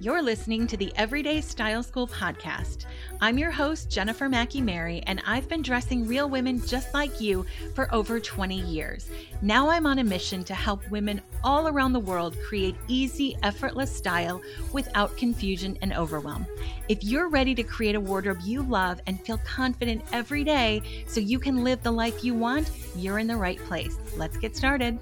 You're listening to the Everyday Style School podcast. I'm your host, Jennifer Mackey Mary, and I've been dressing real women just like you for over 20 years. Now I'm on a mission to help women all around the world create easy, effortless style without confusion and overwhelm. If you're ready to create a wardrobe you love and feel confident every day so you can live the life you want, you're in the right place. Let's get started.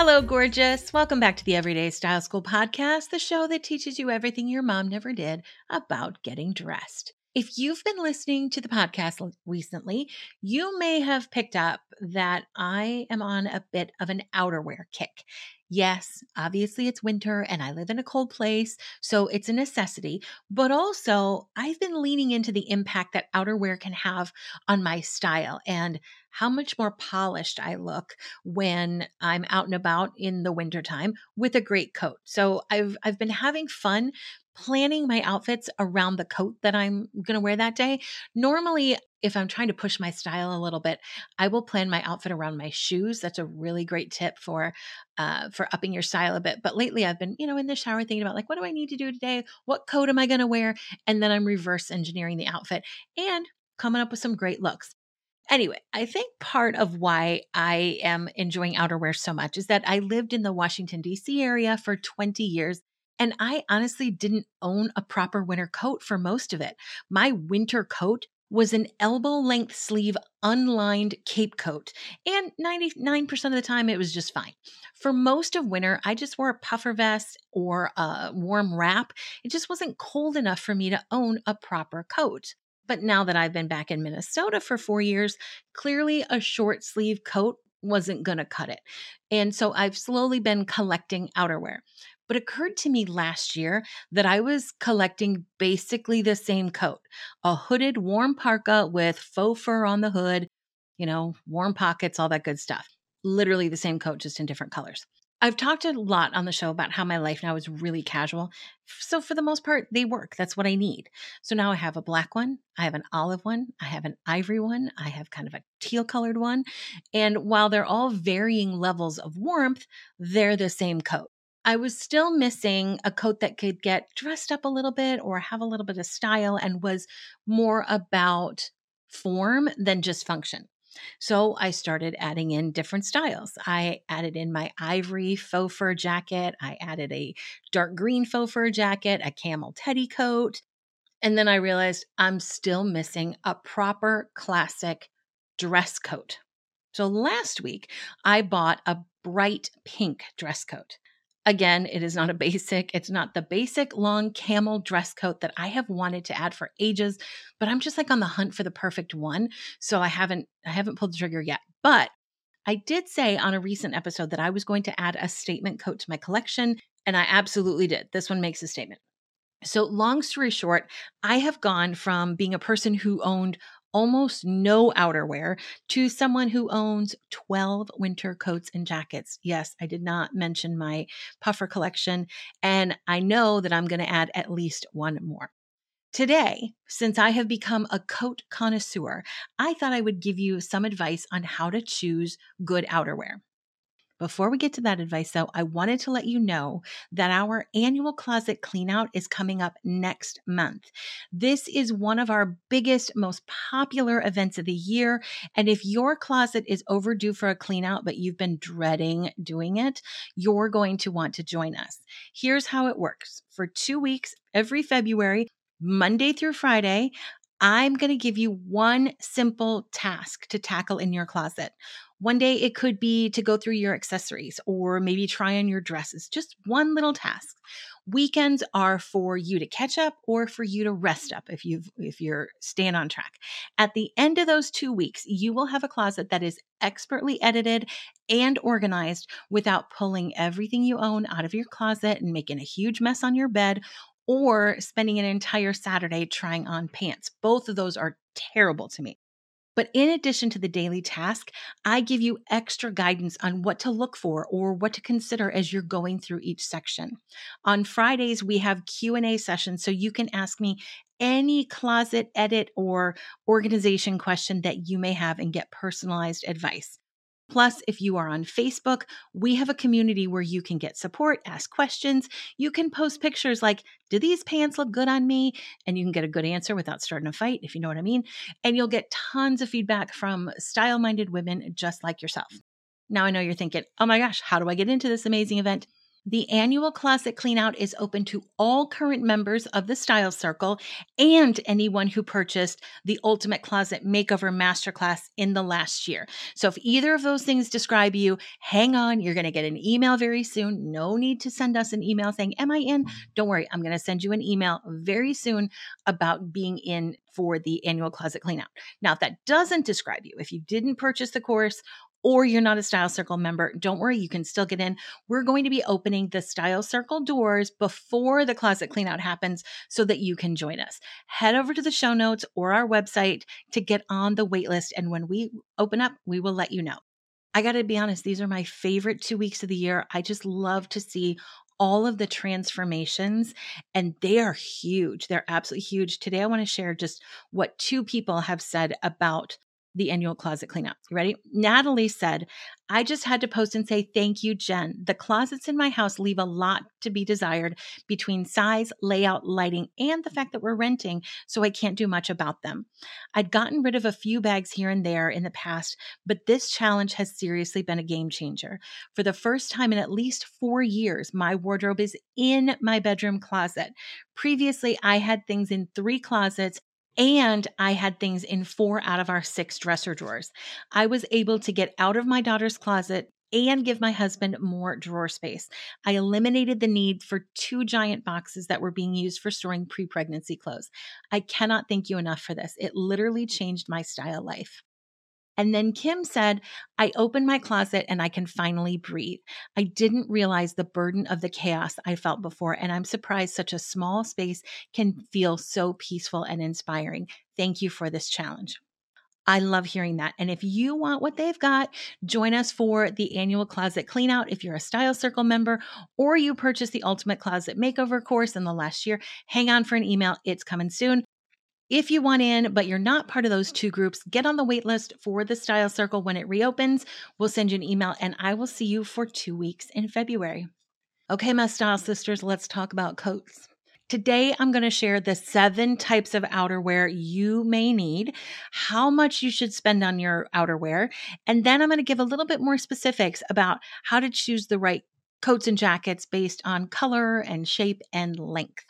Hello, gorgeous. Welcome back to the Everyday Style School podcast, the show that teaches you everything your mom never did about getting dressed. If you've been listening to the podcast recently, you may have picked up that I am on a bit of an outerwear kick. Yes, obviously it's winter and I live in a cold place, so it's a necessity. But also, I've been leaning into the impact that outerwear can have on my style and how much more polished I look when I'm out and about in the wintertime with a great coat. So I've I've been having fun planning my outfits around the coat that I'm going to wear that day. Normally, if I'm trying to push my style a little bit, I will plan my outfit around my shoes. That's a really great tip for uh, for upping your style a bit. But lately, I've been you know in the shower thinking about like what do I need to do today? What coat am I going to wear? And then I'm reverse engineering the outfit and coming up with some great looks. Anyway, I think part of why I am enjoying outerwear so much is that I lived in the Washington, D.C. area for 20 years and I honestly didn't own a proper winter coat for most of it. My winter coat was an elbow length sleeve unlined cape coat, and 99% of the time it was just fine. For most of winter, I just wore a puffer vest or a warm wrap. It just wasn't cold enough for me to own a proper coat. But now that I've been back in Minnesota for four years, clearly a short sleeve coat wasn't going to cut it. And so I've slowly been collecting outerwear. But it occurred to me last year that I was collecting basically the same coat a hooded warm parka with faux fur on the hood, you know, warm pockets, all that good stuff. Literally the same coat, just in different colors. I've talked a lot on the show about how my life now is really casual. So, for the most part, they work. That's what I need. So, now I have a black one, I have an olive one, I have an ivory one, I have kind of a teal colored one. And while they're all varying levels of warmth, they're the same coat. I was still missing a coat that could get dressed up a little bit or have a little bit of style and was more about form than just function. So I started adding in different styles. I added in my ivory faux fur jacket. I added a dark green faux fur jacket, a camel teddy coat. And then I realized I'm still missing a proper classic dress coat. So last week, I bought a bright pink dress coat. Again, it is not a basic. It's not the basic long camel dress coat that I have wanted to add for ages, but I'm just like on the hunt for the perfect one. So I haven't I haven't pulled the trigger yet. But I did say on a recent episode that I was going to add a statement coat to my collection, and I absolutely did. This one makes a statement. So, long story short, I have gone from being a person who owned almost no outerwear to someone who owns 12 winter coats and jackets. Yes, I did not mention my puffer collection, and I know that I'm going to add at least one more. Today, since I have become a coat connoisseur, I thought I would give you some advice on how to choose good outerwear. Before we get to that advice, though, I wanted to let you know that our annual closet cleanout is coming up next month. This is one of our biggest, most popular events of the year. And if your closet is overdue for a cleanout, but you've been dreading doing it, you're going to want to join us. Here's how it works for two weeks, every February, Monday through Friday, I'm going to give you one simple task to tackle in your closet. One day it could be to go through your accessories or maybe try on your dresses, just one little task. Weekends are for you to catch up or for you to rest up if you've if you're staying on track. At the end of those 2 weeks, you will have a closet that is expertly edited and organized without pulling everything you own out of your closet and making a huge mess on your bed or spending an entire Saturday trying on pants. Both of those are terrible to me. But in addition to the daily task, I give you extra guidance on what to look for or what to consider as you're going through each section. On Fridays, we have Q&A sessions so you can ask me any closet edit or organization question that you may have and get personalized advice. Plus, if you are on Facebook, we have a community where you can get support, ask questions. You can post pictures like, Do these pants look good on me? And you can get a good answer without starting a fight, if you know what I mean. And you'll get tons of feedback from style minded women just like yourself. Now, I know you're thinking, Oh my gosh, how do I get into this amazing event? The annual closet cleanout is open to all current members of the Style Circle and anyone who purchased the Ultimate Closet Makeover Masterclass in the last year. So, if either of those things describe you, hang on. You're going to get an email very soon. No need to send us an email saying, Am I in? Mm-hmm. Don't worry. I'm going to send you an email very soon about being in for the annual closet cleanout. Now, if that doesn't describe you, if you didn't purchase the course or you're not a Style Circle member, don't worry, you can still get in. We're going to be opening the Style Circle doors before the closet cleanout happens so that you can join us. Head over to the show notes or our website to get on the waitlist. And when we open up, we will let you know. I got to be honest, these are my favorite two weeks of the year. I just love to see all of the transformations, and they are huge. They're absolutely huge. Today, I want to share just what two people have said about the annual closet cleanup. You ready? Natalie said, I just had to post and say thank you, Jen. The closets in my house leave a lot to be desired between size, layout, lighting, and the fact that we're renting, so I can't do much about them. I'd gotten rid of a few bags here and there in the past, but this challenge has seriously been a game changer. For the first time in at least four years, my wardrobe is in my bedroom closet. Previously, I had things in three closets and I had things in four out of our six dresser drawers. I was able to get out of my daughter's closet and give my husband more drawer space. I eliminated the need for two giant boxes that were being used for storing pre pregnancy clothes. I cannot thank you enough for this. It literally changed my style life. And then Kim said, I opened my closet and I can finally breathe. I didn't realize the burden of the chaos I felt before, and I'm surprised such a small space can feel so peaceful and inspiring. Thank you for this challenge. I love hearing that. And if you want what they've got, join us for the annual closet cleanout if you're a Style Circle member or you purchased the Ultimate Closet Makeover course in the last year. Hang on for an email, it's coming soon. If you want in, but you're not part of those two groups, get on the waitlist for the Style Circle when it reopens. We'll send you an email and I will see you for two weeks in February. Okay, my style sisters, let's talk about coats. Today, I'm going to share the seven types of outerwear you may need, how much you should spend on your outerwear, and then I'm going to give a little bit more specifics about how to choose the right coats and jackets based on color and shape and length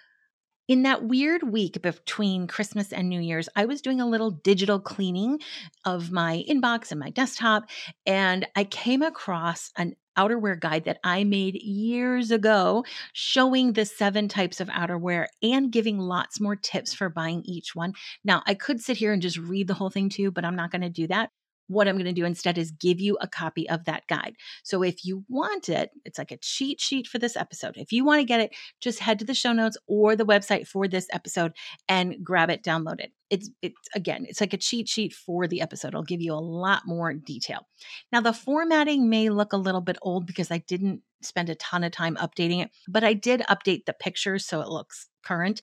in that weird week between Christmas and New Year's, I was doing a little digital cleaning of my inbox and my desktop, and I came across an outerwear guide that I made years ago showing the seven types of outerwear and giving lots more tips for buying each one. Now, I could sit here and just read the whole thing to you, but I'm not going to do that what I'm going to do instead is give you a copy of that guide. So if you want it, it's like a cheat sheet for this episode. If you want to get it, just head to the show notes or the website for this episode and grab it, download it. It's it's again, it's like a cheat sheet for the episode. I'll give you a lot more detail. Now the formatting may look a little bit old because I didn't spend a ton of time updating it, but I did update the pictures so it looks current.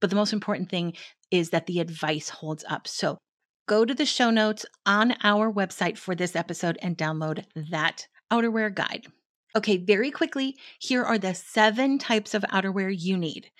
But the most important thing is that the advice holds up. So go to the show notes on our website for this episode and download that outerwear guide. Okay, very quickly, here are the seven types of outerwear you need.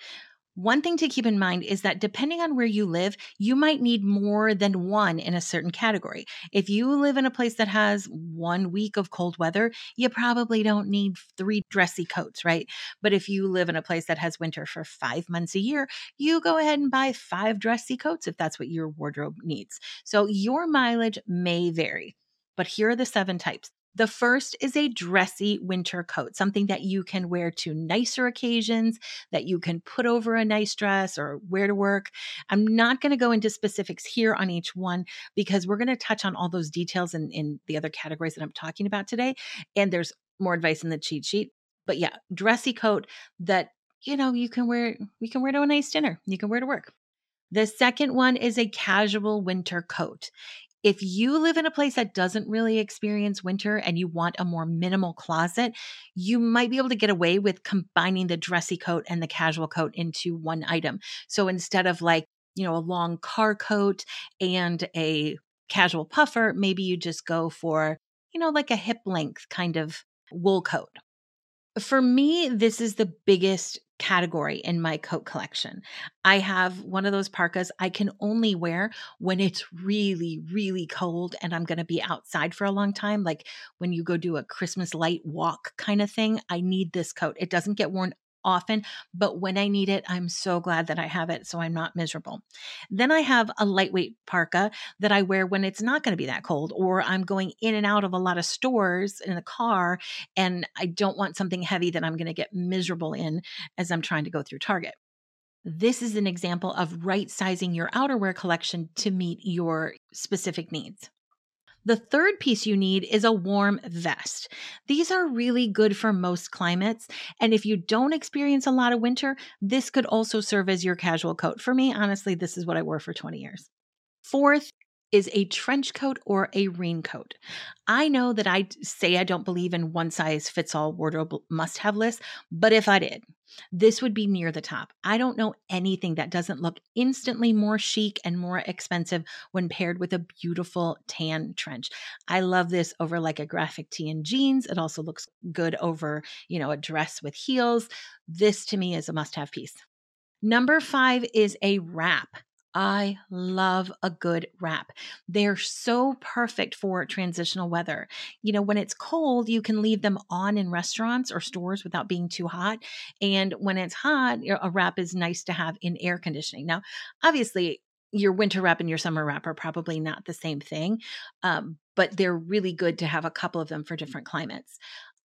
One thing to keep in mind is that depending on where you live, you might need more than one in a certain category. If you live in a place that has one week of cold weather, you probably don't need three dressy coats, right? But if you live in a place that has winter for five months a year, you go ahead and buy five dressy coats if that's what your wardrobe needs. So your mileage may vary. But here are the seven types. The first is a dressy winter coat, something that you can wear to nicer occasions, that you can put over a nice dress or wear to work. I'm not going to go into specifics here on each one because we're going to touch on all those details in, in the other categories that I'm talking about today. And there's more advice in the cheat sheet. But yeah, dressy coat that you know you can wear you can wear to a nice dinner you can wear to work the second one is a casual winter coat if you live in a place that doesn't really experience winter and you want a more minimal closet, you might be able to get away with combining the dressy coat and the casual coat into one item. So instead of like, you know, a long car coat and a casual puffer, maybe you just go for you know, like a hip length kind of wool coat. For me, this is the biggest category in my coat collection. I have one of those parkas I can only wear when it's really, really cold and I'm going to be outside for a long time. Like when you go do a Christmas light walk kind of thing, I need this coat. It doesn't get worn often, but when I need it, I'm so glad that I have it so I'm not miserable. Then I have a lightweight parka that I wear when it's not going to be that cold, or I'm going in and out of a lot of stores in the car and I don't want something heavy that I'm going to get miserable in as I'm trying to go through Target. This is an example of right sizing your outerwear collection to meet your specific needs. The third piece you need is a warm vest. These are really good for most climates. And if you don't experience a lot of winter, this could also serve as your casual coat. For me, honestly, this is what I wore for 20 years. Fourth is a trench coat or a raincoat. I know that I say I don't believe in one size fits all wardrobe must have lists, but if I did, this would be near the top. I don't know anything that doesn't look instantly more chic and more expensive when paired with a beautiful tan trench. I love this over like a graphic tee and jeans. It also looks good over, you know, a dress with heels. This to me is a must have piece. Number five is a wrap. I love a good wrap. They're so perfect for transitional weather. You know, when it's cold, you can leave them on in restaurants or stores without being too hot. And when it's hot, a wrap is nice to have in air conditioning. Now, obviously, your winter wrap and your summer wrap are probably not the same thing, um, but they're really good to have a couple of them for different climates.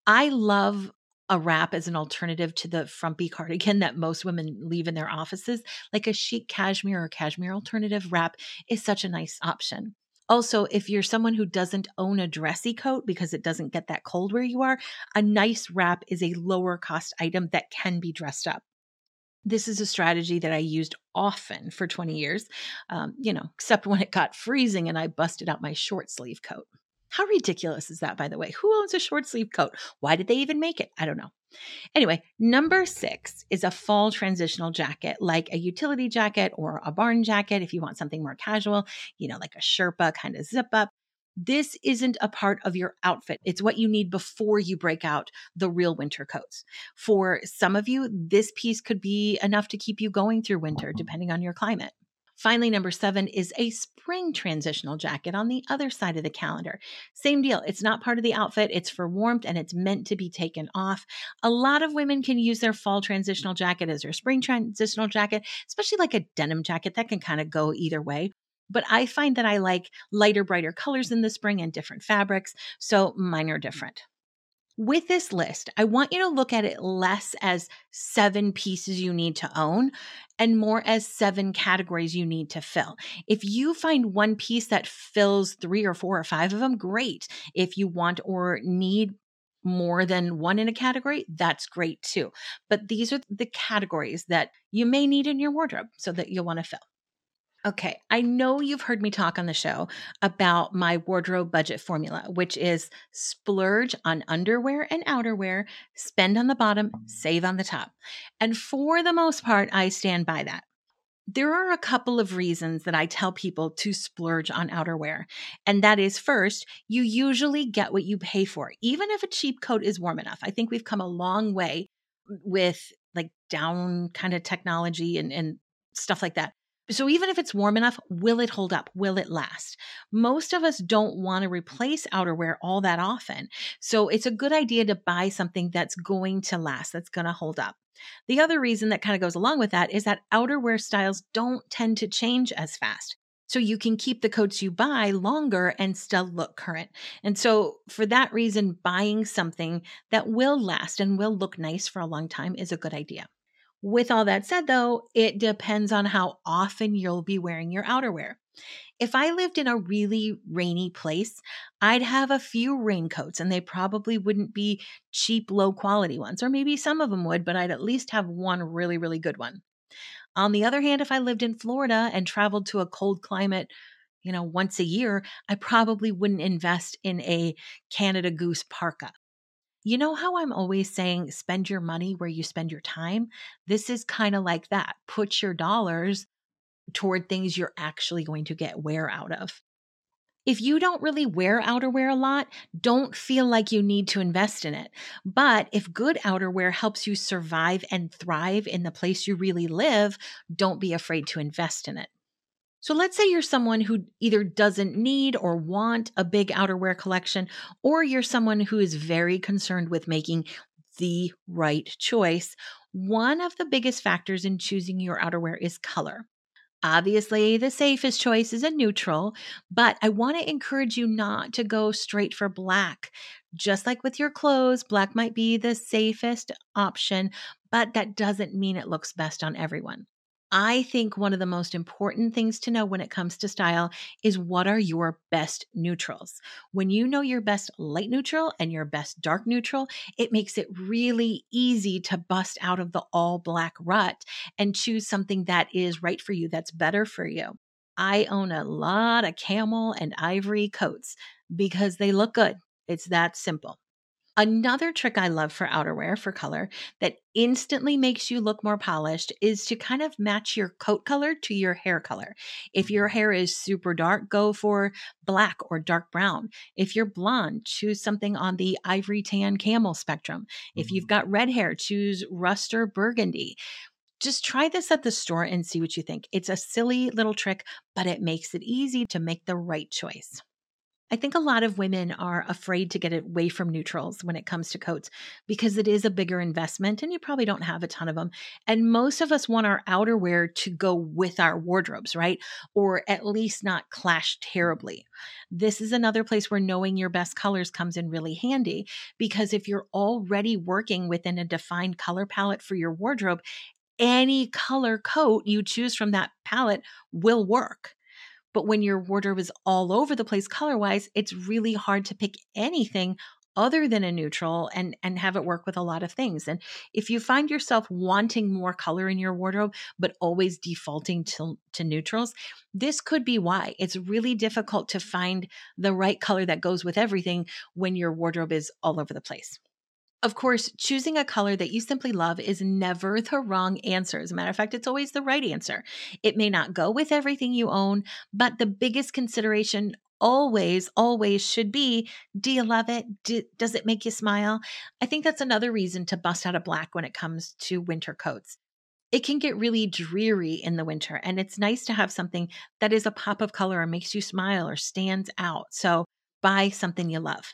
I love a wrap as an alternative to the frumpy cardigan that most women leave in their offices, like a chic cashmere or cashmere alternative wrap is such a nice option. Also, if you're someone who doesn't own a dressy coat because it doesn't get that cold where you are, a nice wrap is a lower cost item that can be dressed up. This is a strategy that I used often for 20 years, um, you know, except when it got freezing and I busted out my short sleeve coat. How ridiculous is that, by the way? Who owns a short sleeve coat? Why did they even make it? I don't know. Anyway, number six is a fall transitional jacket, like a utility jacket or a barn jacket. If you want something more casual, you know, like a Sherpa kind of zip up. This isn't a part of your outfit. It's what you need before you break out the real winter coats. For some of you, this piece could be enough to keep you going through winter, depending on your climate. Finally, number seven is a spring transitional jacket on the other side of the calendar. Same deal. It's not part of the outfit. It's for warmth and it's meant to be taken off. A lot of women can use their fall transitional jacket as their spring transitional jacket, especially like a denim jacket that can kind of go either way. But I find that I like lighter, brighter colors in the spring and different fabrics. So mine are different. With this list, I want you to look at it less as seven pieces you need to own and more as seven categories you need to fill. If you find one piece that fills three or four or five of them, great. If you want or need more than one in a category, that's great too. But these are the categories that you may need in your wardrobe so that you'll want to fill. Okay, I know you've heard me talk on the show about my wardrobe budget formula, which is splurge on underwear and outerwear, spend on the bottom, save on the top. And for the most part, I stand by that. There are a couple of reasons that I tell people to splurge on outerwear. And that is first, you usually get what you pay for, even if a cheap coat is warm enough. I think we've come a long way with like down kind of technology and, and stuff like that. So even if it's warm enough, will it hold up? Will it last? Most of us don't want to replace outerwear all that often. So it's a good idea to buy something that's going to last, that's going to hold up. The other reason that kind of goes along with that is that outerwear styles don't tend to change as fast. So you can keep the coats you buy longer and still look current. And so for that reason, buying something that will last and will look nice for a long time is a good idea. With all that said, though, it depends on how often you'll be wearing your outerwear. If I lived in a really rainy place, I'd have a few raincoats and they probably wouldn't be cheap, low quality ones. Or maybe some of them would, but I'd at least have one really, really good one. On the other hand, if I lived in Florida and traveled to a cold climate, you know, once a year, I probably wouldn't invest in a Canada Goose parka. You know how I'm always saying spend your money where you spend your time? This is kind of like that. Put your dollars toward things you're actually going to get wear out of. If you don't really wear outerwear a lot, don't feel like you need to invest in it. But if good outerwear helps you survive and thrive in the place you really live, don't be afraid to invest in it. So let's say you're someone who either doesn't need or want a big outerwear collection, or you're someone who is very concerned with making the right choice. One of the biggest factors in choosing your outerwear is color. Obviously, the safest choice is a neutral, but I want to encourage you not to go straight for black. Just like with your clothes, black might be the safest option, but that doesn't mean it looks best on everyone. I think one of the most important things to know when it comes to style is what are your best neutrals. When you know your best light neutral and your best dark neutral, it makes it really easy to bust out of the all black rut and choose something that is right for you, that's better for you. I own a lot of camel and ivory coats because they look good. It's that simple. Another trick I love for outerwear for color that instantly makes you look more polished is to kind of match your coat color to your hair color. If your hair is super dark, go for black or dark brown. If you're blonde, choose something on the ivory tan camel spectrum. If you've mm-hmm. got red hair, choose rust or burgundy just try this at the store and see what you think. It's a silly little trick, but it makes it easy to make the right choice. I think a lot of women are afraid to get away from neutrals when it comes to coats because it is a bigger investment and you probably don't have a ton of them. And most of us want our outerwear to go with our wardrobes, right? Or at least not clash terribly. This is another place where knowing your best colors comes in really handy because if you're already working within a defined color palette for your wardrobe, any color coat you choose from that palette will work. But when your wardrobe is all over the place color wise, it's really hard to pick anything other than a neutral and and have it work with a lot of things. And if you find yourself wanting more color in your wardrobe but always defaulting to, to neutrals this could be why. It's really difficult to find the right color that goes with everything when your wardrobe is all over the place of course, choosing a color that you simply love is never the wrong answer. As a matter of fact, it's always the right answer. It may not go with everything you own, but the biggest consideration always, always should be do you love it? Do, does it make you smile? I think that's another reason to bust out a black when it comes to winter coats. It can get really dreary in the winter, and it's nice to have something that is a pop of color or makes you smile or stands out. So buy something you love.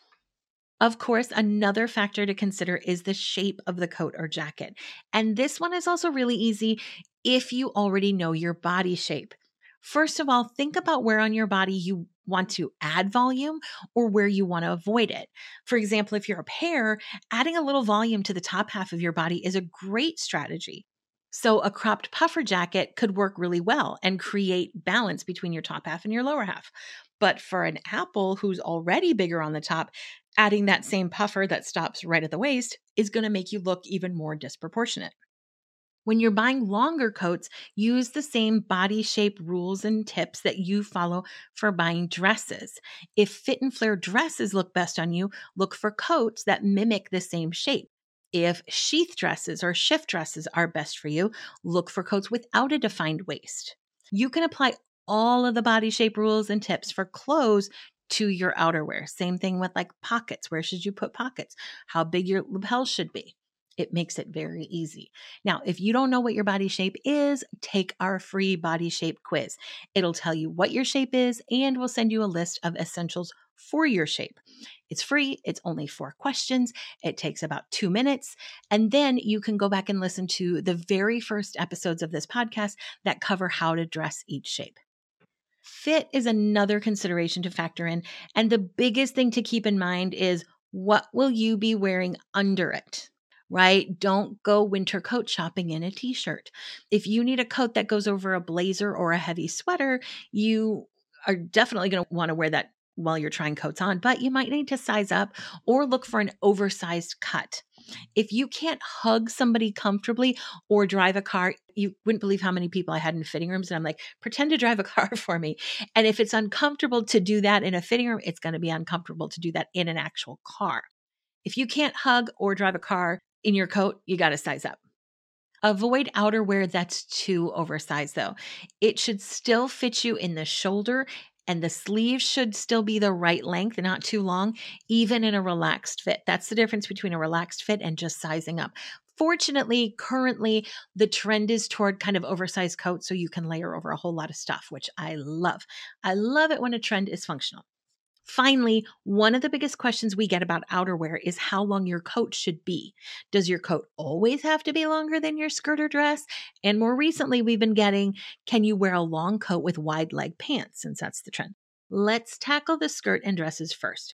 Of course, another factor to consider is the shape of the coat or jacket. And this one is also really easy if you already know your body shape. First of all, think about where on your body you want to add volume or where you want to avoid it. For example, if you're a pear, adding a little volume to the top half of your body is a great strategy. So, a cropped puffer jacket could work really well and create balance between your top half and your lower half. But for an apple who's already bigger on the top, adding that same puffer that stops right at the waist is going to make you look even more disproportionate. When you're buying longer coats, use the same body shape rules and tips that you follow for buying dresses. If fit and flare dresses look best on you, look for coats that mimic the same shape. If sheath dresses or shift dresses are best for you, look for coats without a defined waist. You can apply all of the body shape rules and tips for clothes to your outerwear. Same thing with like pockets. Where should you put pockets? How big your lapels should be. It makes it very easy. Now, if you don't know what your body shape is, take our free body shape quiz. It'll tell you what your shape is and we'll send you a list of essentials for your shape. It's free, it's only four questions, it takes about two minutes, and then you can go back and listen to the very first episodes of this podcast that cover how to dress each shape. Fit is another consideration to factor in. And the biggest thing to keep in mind is what will you be wearing under it? Right? Don't go winter coat shopping in a t shirt. If you need a coat that goes over a blazer or a heavy sweater, you are definitely going to want to wear that while you're trying coats on, but you might need to size up or look for an oversized cut. If you can't hug somebody comfortably or drive a car, you wouldn't believe how many people I had in fitting rooms. And I'm like, pretend to drive a car for me. And if it's uncomfortable to do that in a fitting room, it's going to be uncomfortable to do that in an actual car. If you can't hug or drive a car in your coat, you got to size up. Avoid outerwear that's too oversized, though. It should still fit you in the shoulder and the sleeves should still be the right length, not too long, even in a relaxed fit. That's the difference between a relaxed fit and just sizing up. Fortunately, currently the trend is toward kind of oversized coats so you can layer over a whole lot of stuff, which I love. I love it when a trend is functional. Finally, one of the biggest questions we get about outerwear is how long your coat should be. Does your coat always have to be longer than your skirt or dress? And more recently, we've been getting can you wear a long coat with wide leg pants since that's the trend? Let's tackle the skirt and dresses first.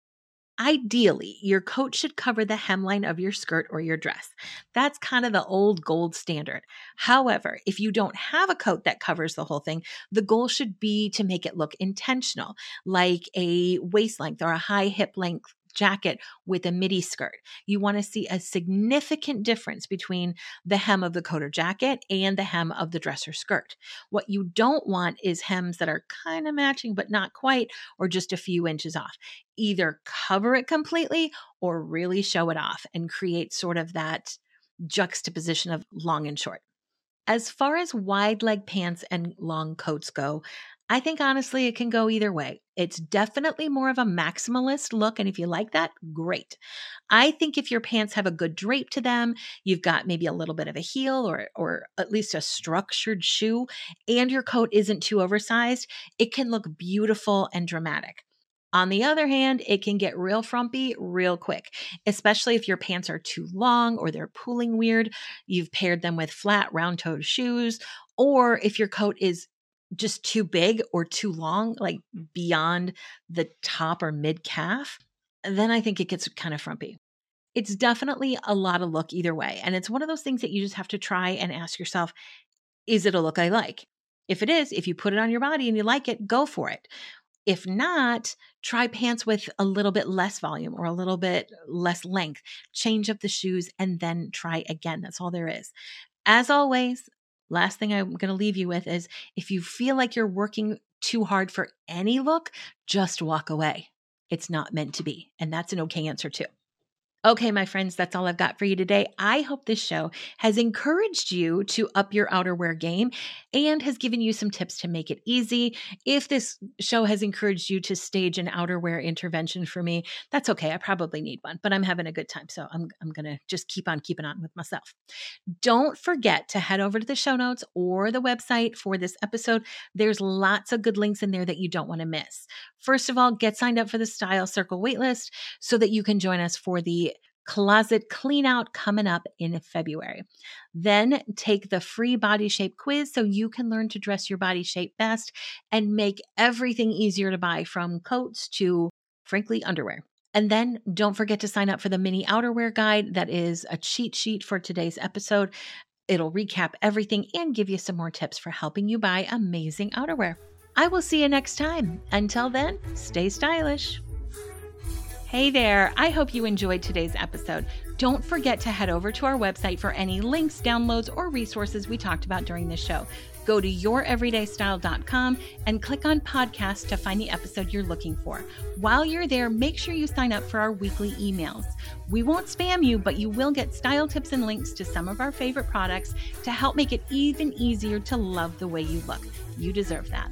Ideally, your coat should cover the hemline of your skirt or your dress. That's kind of the old gold standard. However, if you don't have a coat that covers the whole thing, the goal should be to make it look intentional, like a waist length or a high hip length jacket with a midi skirt. You want to see a significant difference between the hem of the coat or jacket and the hem of the dress or skirt. What you don't want is hems that are kind of matching but not quite, or just a few inches off. Either cover it completely or really show it off and create sort of that juxtaposition of long and short. As far as wide leg pants and long coats go, I think honestly it can go either way. It's definitely more of a maximalist look. And if you like that, great. I think if your pants have a good drape to them, you've got maybe a little bit of a heel or, or at least a structured shoe, and your coat isn't too oversized, it can look beautiful and dramatic. On the other hand, it can get real frumpy real quick, especially if your pants are too long or they're pulling weird. You've paired them with flat, round toed shoes, or if your coat is just too big or too long, like beyond the top or mid calf, then I think it gets kind of frumpy. It's definitely a lot of look either way. And it's one of those things that you just have to try and ask yourself is it a look I like? If it is, if you put it on your body and you like it, go for it. If not, try pants with a little bit less volume or a little bit less length. Change up the shoes and then try again. That's all there is. As always, last thing I'm going to leave you with is if you feel like you're working too hard for any look, just walk away. It's not meant to be. And that's an okay answer too. Okay, my friends, that's all I've got for you today. I hope this show has encouraged you to up your outerwear game and has given you some tips to make it easy. If this show has encouraged you to stage an outerwear intervention for me, that's okay. I probably need one, but I'm having a good time. So I'm, I'm going to just keep on keeping on with myself. Don't forget to head over to the show notes or the website for this episode. There's lots of good links in there that you don't want to miss. First of all, get signed up for the Style Circle waitlist so that you can join us for the closet clean out coming up in February. Then take the free body shape quiz so you can learn to dress your body shape best and make everything easier to buy from coats to, frankly, underwear. And then don't forget to sign up for the mini outerwear guide that is a cheat sheet for today's episode. It'll recap everything and give you some more tips for helping you buy amazing outerwear. I will see you next time. Until then, stay stylish. Hey there, I hope you enjoyed today's episode. Don't forget to head over to our website for any links, downloads, or resources we talked about during the show. Go to youreverydaystyle.com and click on podcast to find the episode you're looking for. While you're there, make sure you sign up for our weekly emails. We won't spam you, but you will get style tips and links to some of our favorite products to help make it even easier to love the way you look. You deserve that.